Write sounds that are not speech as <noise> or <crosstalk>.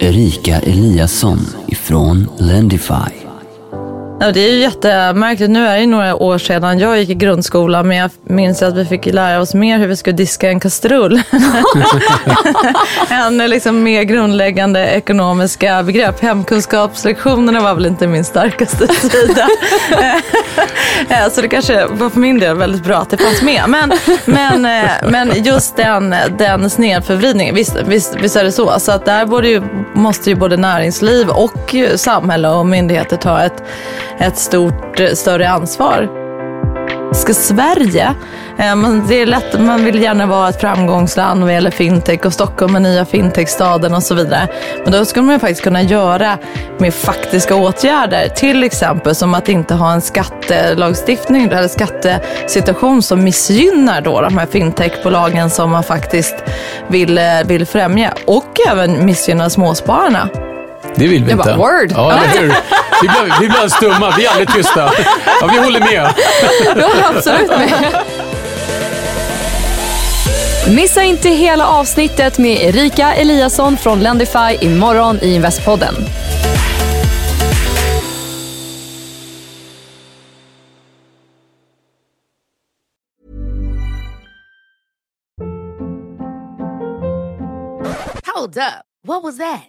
Erika Eliasson ifrån Lendify. Ja, det är ju jättemärkligt. Nu är det några år sedan jag gick i grundskolan men jag minns att vi fick lära oss mer hur vi skulle diska en kastrull. <laughs> än liksom mer grundläggande ekonomiska begrepp. Hemkunskapslektionerna var väl inte min starkaste sida. Eh, så det kanske var för min del väldigt bra att det fanns med. Men, men, eh, men just den, den snedförvridningen, visst, visst, visst är det så. Så att där borde ju, måste ju både näringsliv och samhälle och myndigheter ta ett ett stort, eh, större ansvar. Ska Sverige, eh, det är lätt, man vill gärna vara ett framgångsland vad gäller fintech och Stockholm är nya fintechstaden och så vidare. Men då skulle man faktiskt kunna göra med faktiska åtgärder. Till exempel som att inte ha en skattelagstiftning eller skattesituation som missgynnar då de här fintechbolagen som man faktiskt vill, eh, vill främja. Och även missgynna småspararna. Det vill vi Jag inte. bara, word. Ja, eller <laughs> hur? Vi blir, vi blir stumma, vi är aldrig tysta. Ja, vi håller med. Ja, absolut med. Missa inte hela avsnittet med Erika Eliasson från Lendify imorgon i Investpodden. Hold up. What was that?